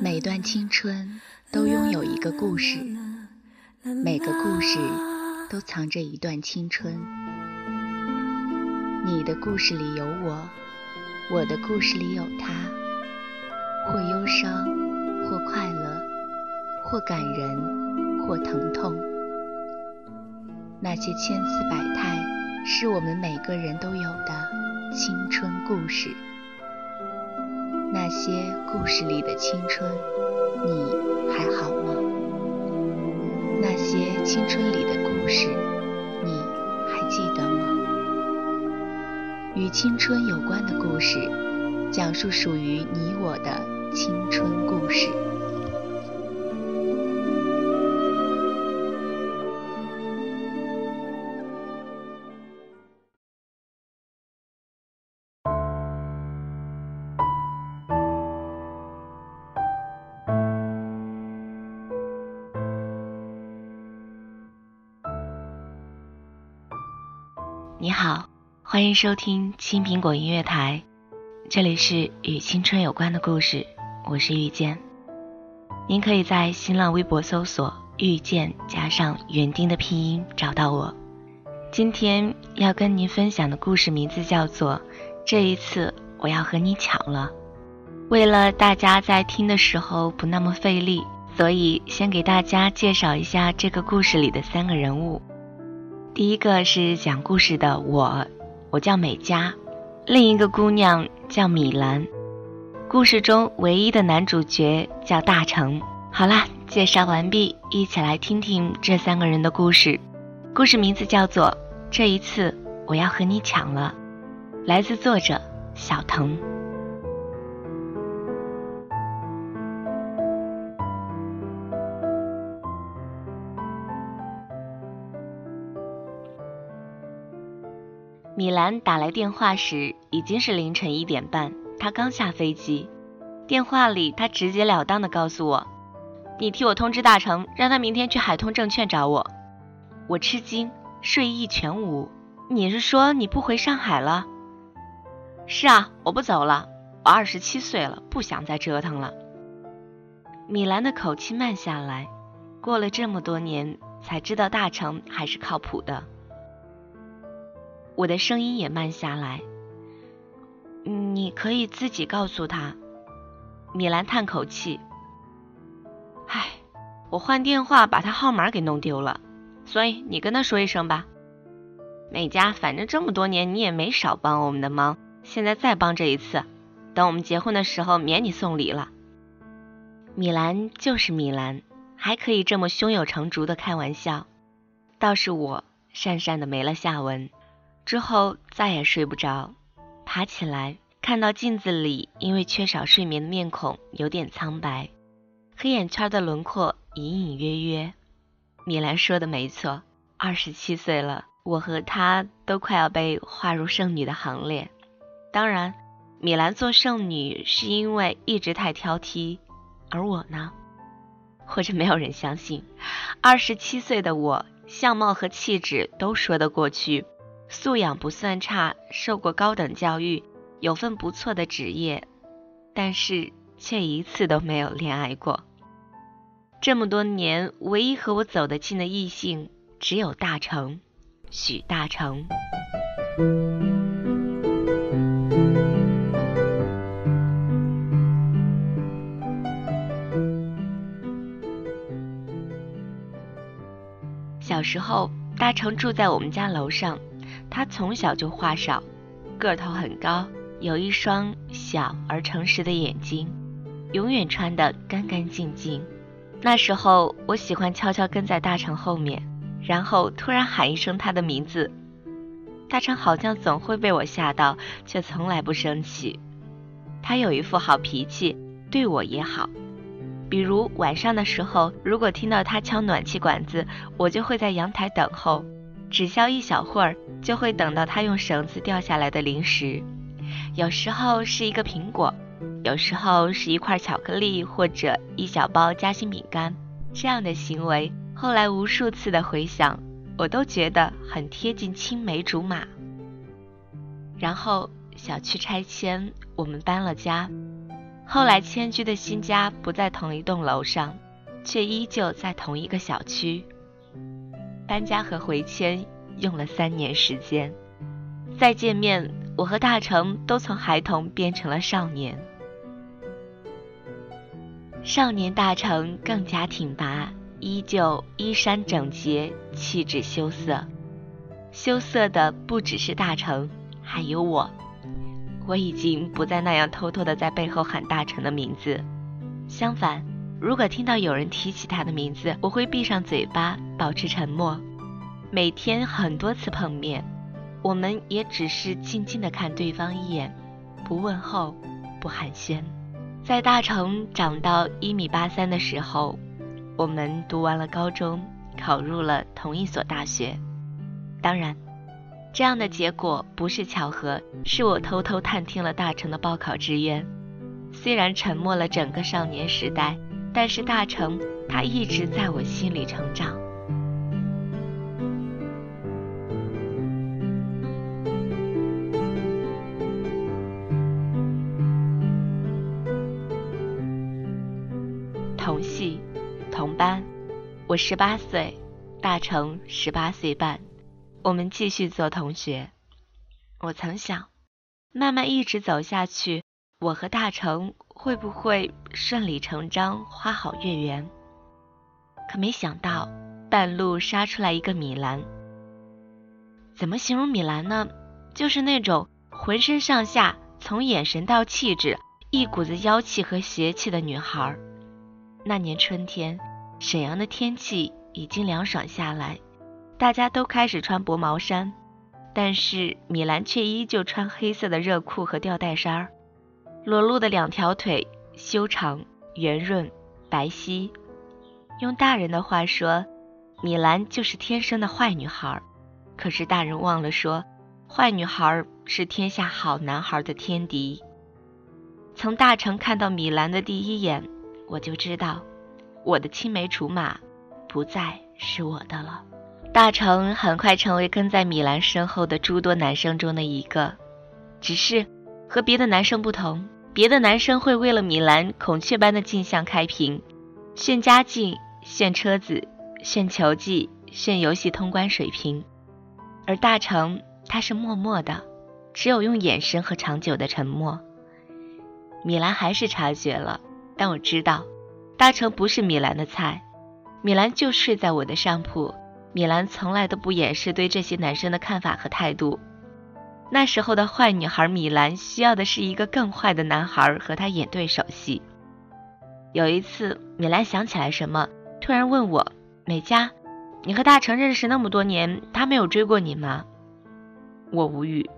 每段青春都拥有一个故事，每个故事都藏着一段青春。你的故事里有我，我的故事里有他，或忧伤，或快乐，或感人，或疼痛。那些千姿百态，是我们每个人都有的青春故事。那些故事里的青春，你还好吗？那些青春里的故事，你还记得吗？与青春有关的故事，讲述属于你我的青春故事。你好，欢迎收听青苹果音乐台，这里是与青春有关的故事，我是遇见。您可以在新浪微博搜索“遇见”加上园丁的拼音找到我。今天要跟您分享的故事名字叫做《这一次我要和你抢了》。为了大家在听的时候不那么费力，所以先给大家介绍一下这个故事里的三个人物。第一个是讲故事的我，我叫美嘉；另一个姑娘叫米兰。故事中唯一的男主角叫大成。好啦，介绍完毕，一起来听听这三个人的故事。故事名字叫做《这一次我要和你抢了》，来自作者小腾。米兰打来电话时已经是凌晨一点半，她刚下飞机。电话里，她直截了当的告诉我：“你替我通知大成，让他明天去海通证券找我。”我吃惊，睡意全无。你是说你不回上海了？是啊，我不走了。我二十七岁了，不想再折腾了。米兰的口气慢下来，过了这么多年，才知道大成还是靠谱的。我的声音也慢下来。你可以自己告诉他。米兰叹口气：“唉，我换电话把他号码给弄丢了，所以你跟他说一声吧。美嘉，反正这么多年你也没少帮我们的忙，现在再帮这一次，等我们结婚的时候免你送礼了。”米兰就是米兰，还可以这么胸有成竹的开玩笑，倒是我讪讪的没了下文。之后再也睡不着，爬起来看到镜子里因为缺少睡眠的面孔有点苍白，黑眼圈的轮廓隐隐约约。米兰说的没错，二十七岁了，我和她都快要被划入剩女的行列。当然，米兰做剩女是因为一直太挑剔，而我呢，或者没有人相信，二十七岁的我相貌和气质都说得过去。素养不算差，受过高等教育，有份不错的职业，但是却一次都没有恋爱过。这么多年，唯一和我走得近的异性只有大成，许大成。小时候，大成住在我们家楼上。他从小就话少，个头很高，有一双小而诚实的眼睛，永远穿得干干净净。那时候我喜欢悄悄跟在大成后面，然后突然喊一声他的名字，大成好像总会被我吓到，却从来不生气。他有一副好脾气，对我也好。比如晚上的时候，如果听到他敲暖气管子，我就会在阳台等候。只消一小会儿，就会等到他用绳子掉下来的零食，有时候是一个苹果，有时候是一块巧克力或者一小包夹心饼干。这样的行为，后来无数次的回想，我都觉得很贴近青梅竹马。然后小区拆迁，我们搬了家，后来迁居的新家不在同一栋楼上，却依旧在同一个小区。搬家和回迁用了三年时间，再见面，我和大成都从孩童变成了少年。少年大成更加挺拔，依旧衣衫整洁，气质羞涩。羞涩的不只是大成，还有我。我已经不再那样偷偷的在背后喊大成的名字，相反，如果听到有人提起他的名字，我会闭上嘴巴，保持沉默。每天很多次碰面，我们也只是静静的看对方一眼，不问候，不寒暄。在大成长到一米八三的时候，我们读完了高中，考入了同一所大学。当然。这样的结果不是巧合，是我偷偷探听了大成的报考志愿。虽然沉默了整个少年时代，但是大成他一直在我心里成长。同系，同班，我十八岁，大成十八岁半。我们继续做同学。我曾想，慢慢一直走下去，我和大成会不会顺理成章、花好月圆？可没想到，半路杀出来一个米兰。怎么形容米兰呢？就是那种浑身上下，从眼神到气质，一股子妖气和邪气的女孩。那年春天，沈阳的天气已经凉爽下来。大家都开始穿薄毛衫，但是米兰却依旧穿黑色的热裤和吊带衫儿，裸露的两条腿修长、圆润、白皙。用大人的话说，米兰就是天生的坏女孩。可是大人忘了说，坏女孩是天下好男孩的天敌。从大成看到米兰的第一眼，我就知道，我的青梅竹马不再是我的了。大成很快成为跟在米兰身后的诸多男生中的一个，只是和别的男生不同，别的男生会为了米兰孔雀般的镜像开屏，炫家境、炫车子、炫球技、炫游戏通关水平，而大成他是默默的，只有用眼神和长久的沉默。米兰还是察觉了，但我知道，大成不是米兰的菜，米兰就睡在我的上铺。米兰从来都不掩饰对这些男生的看法和态度。那时候的坏女孩米兰需要的是一个更坏的男孩和她演对手戏。有一次，米兰想起来什么，突然问我：“美嘉，你和大成认识那么多年，他没有追过你吗？”我无语，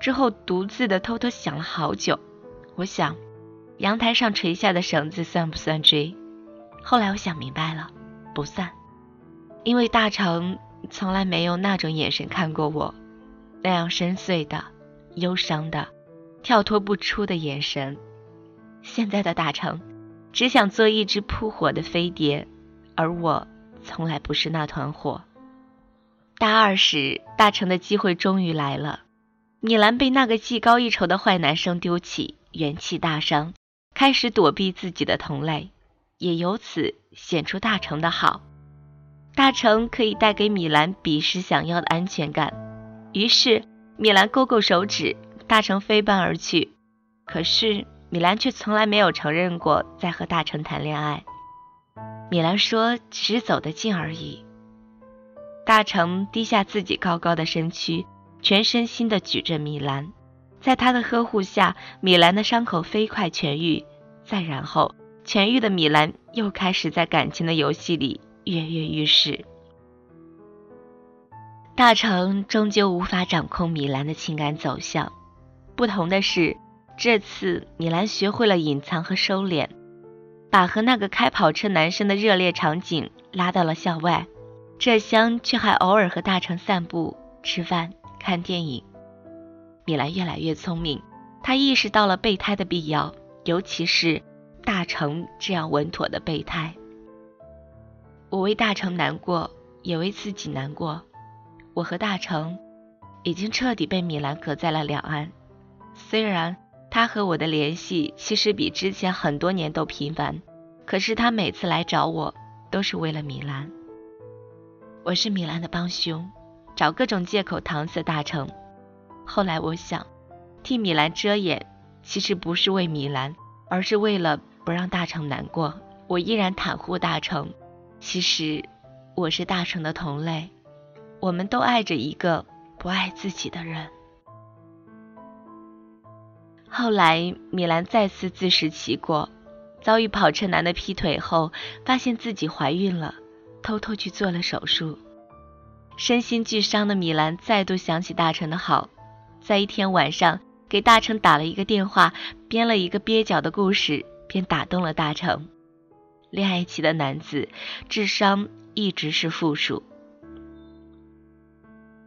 之后独自的偷偷想了好久。我想，阳台上垂下的绳子算不算追？后来我想明白了，不算。因为大成从来没有那种眼神看过我，那样深邃的、忧伤的、跳脱不出的眼神。现在的大成只想做一只扑火的飞碟，而我从来不是那团火。大二时，大成的机会终于来了。米兰被那个技高一筹的坏男生丢弃，元气大伤，开始躲避自己的同类，也由此显出大成的好。大成可以带给米兰彼时想要的安全感，于是米兰勾勾手指，大成飞奔而去。可是米兰却从来没有承认过在和大成谈恋爱。米兰说只是走得近而已。大成低下自己高高的身躯，全身心地举着米兰，在他的呵护下，米兰的伤口飞快痊愈。再然后，痊愈的米兰又开始在感情的游戏里。跃跃欲试，大成终究无法掌控米兰的情感走向。不同的是，这次米兰学会了隐藏和收敛，把和那个开跑车男生的热烈场景拉到了校外。这厢却还偶尔和大成散步、吃饭、看电影。米兰越来越聪明，他意识到了备胎的必要，尤其是大成这样稳妥的备胎。我为大成难过，也为自己难过。我和大成已经彻底被米兰隔在了两岸。虽然他和我的联系其实比之前很多年都频繁，可是他每次来找我都是为了米兰。我是米兰的帮凶，找各种借口搪塞大成。后来我想，替米兰遮掩，其实不是为米兰，而是为了不让大成难过。我依然袒护大成，其实我是大成的同类，我们都爱着一个不爱自己的人。后来，米兰再次自食其果，遭遇跑车男的劈腿后，发现自己怀孕了，偷偷去做了手术。身心俱伤的米兰再度想起大成的好，在一天晚上给大成打了一个电话，编了一个蹩脚的故事，便打动了大成。恋爱期的男子，智商一直是负数。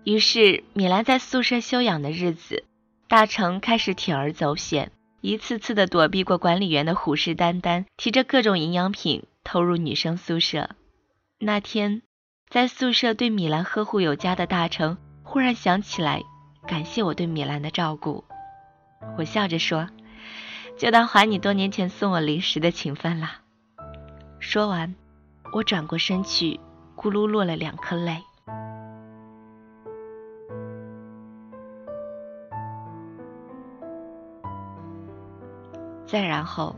于是，米兰在宿舍休养的日子。大成开始铤而走险，一次次的躲避过管理员的虎视眈眈，提着各种营养品偷入女生宿舍。那天，在宿舍对米兰呵护有加的大成，忽然想起来感谢我对米兰的照顾。我笑着说：“就当还你多年前送我零食的情分啦。”说完，我转过身去，咕噜落了两颗泪。再然后，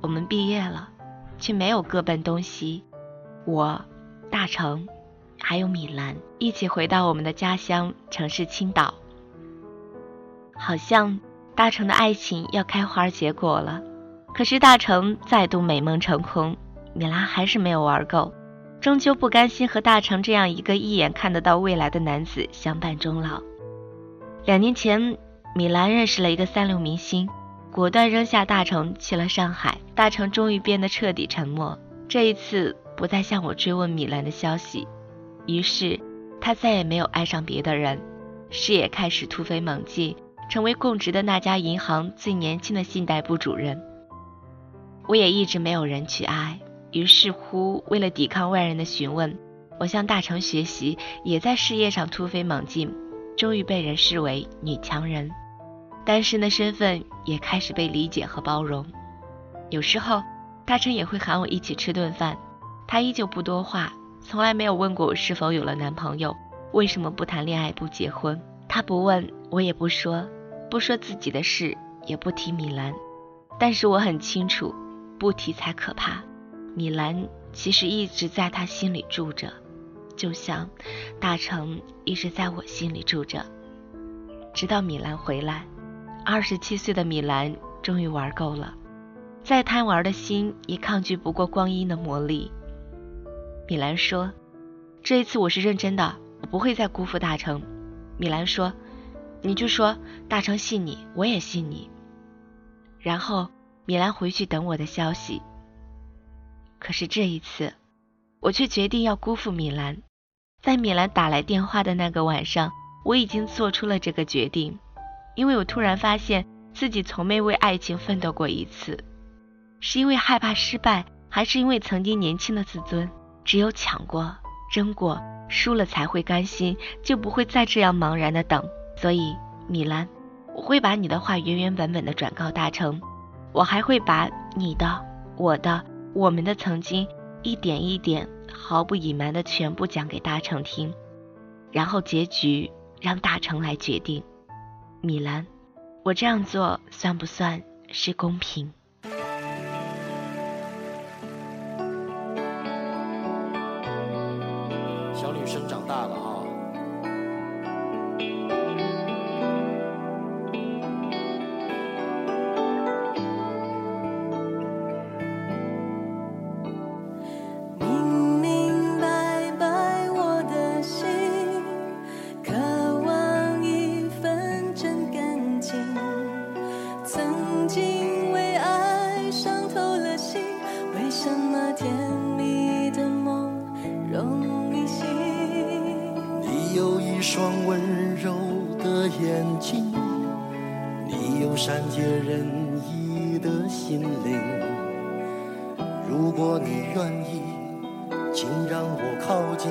我们毕业了，却没有各奔东西。我、大成，还有米兰一起回到我们的家乡城市青岛。好像大成的爱情要开花结果了，可是大成再度美梦成空，米兰还是没有玩够，终究不甘心和大成这样一个一眼看得到未来的男子相伴终老。两年前，米兰认识了一个三流明星。果断扔下大成去了上海，大成终于变得彻底沉默。这一次不再向我追问米兰的消息，于是他再也没有爱上别的人，事业开始突飞猛进，成为供职的那家银行最年轻的信贷部主任。我也一直没有人去爱，于是乎为了抵抗外人的询问，我向大成学习，也在事业上突飞猛进，终于被人视为女强人。单身的身份也开始被理解和包容。有时候，大成也会喊我一起吃顿饭，他依旧不多话，从来没有问过我是否有了男朋友，为什么不谈恋爱不结婚。他不问，我也不说，不说自己的事，也不提米兰。但是我很清楚，不提才可怕。米兰其实一直在他心里住着，就像大成一直在我心里住着，直到米兰回来。二十七岁的米兰终于玩够了，再贪玩的心也抗拒不过光阴的磨砺。米兰说：“这一次我是认真的，我不会再辜负大成。”米兰说：“你就说大成信你，我也信你。”然后米兰回去等我的消息。可是这一次，我却决定要辜负米兰。在米兰打来电话的那个晚上，我已经做出了这个决定。因为我突然发现自己从没为爱情奋斗过一次，是因为害怕失败，还是因为曾经年轻的自尊？只有抢过、争过、输了才会甘心，就不会再这样茫然的等。所以，米兰，我会把你的话原原本本的转告大成，我还会把你的、我的、我们的曾经一点一点、毫不隐瞒的全部讲给大成听，然后结局让大成来决定。米兰，我这样做算不算是公平？双温柔的眼睛你有善解人意的心灵如果你愿意请让我靠近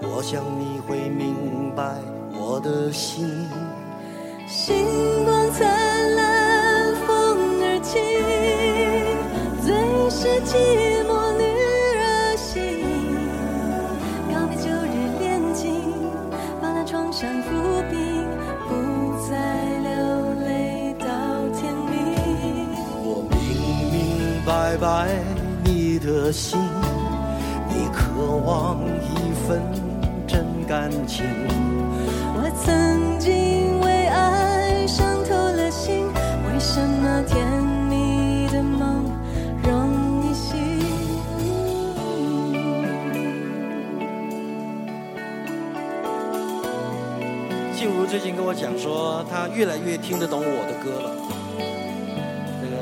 我想你会明白我的心。星光灿烂风儿轻最是记忆白你的心，你渴望一份真感情。我曾经为爱伤透了心，为什么甜蜜的梦容易醒？幸福最近跟我讲说，他越来越听得懂我的歌了。这个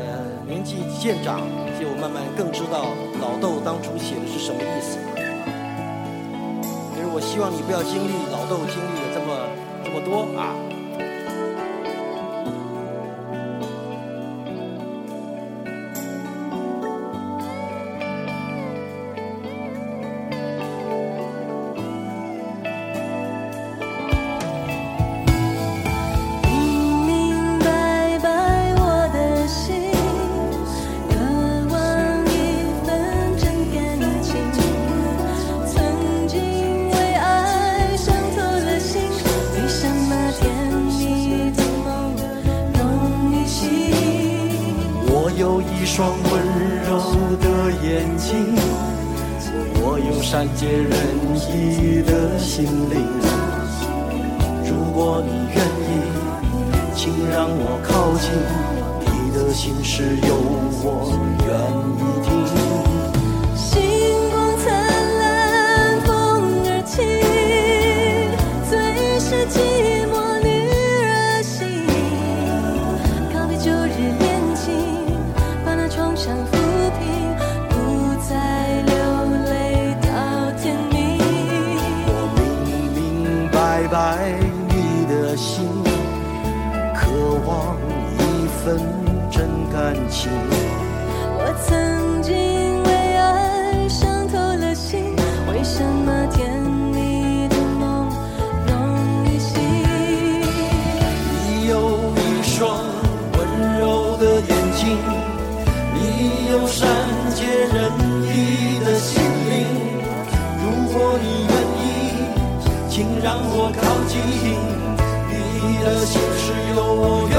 年纪渐长，就慢慢更知道老豆当初写的是什么意思。就是我希望你不要经历老豆经历的这么这么多啊。善解人意的心灵。如果你愿意，请让我靠近，你的心事有我愿意听。星光灿烂，风儿轻，最是寂寞你有善解人意的心灵。如果你愿意，请让我靠近，你的心事有我愿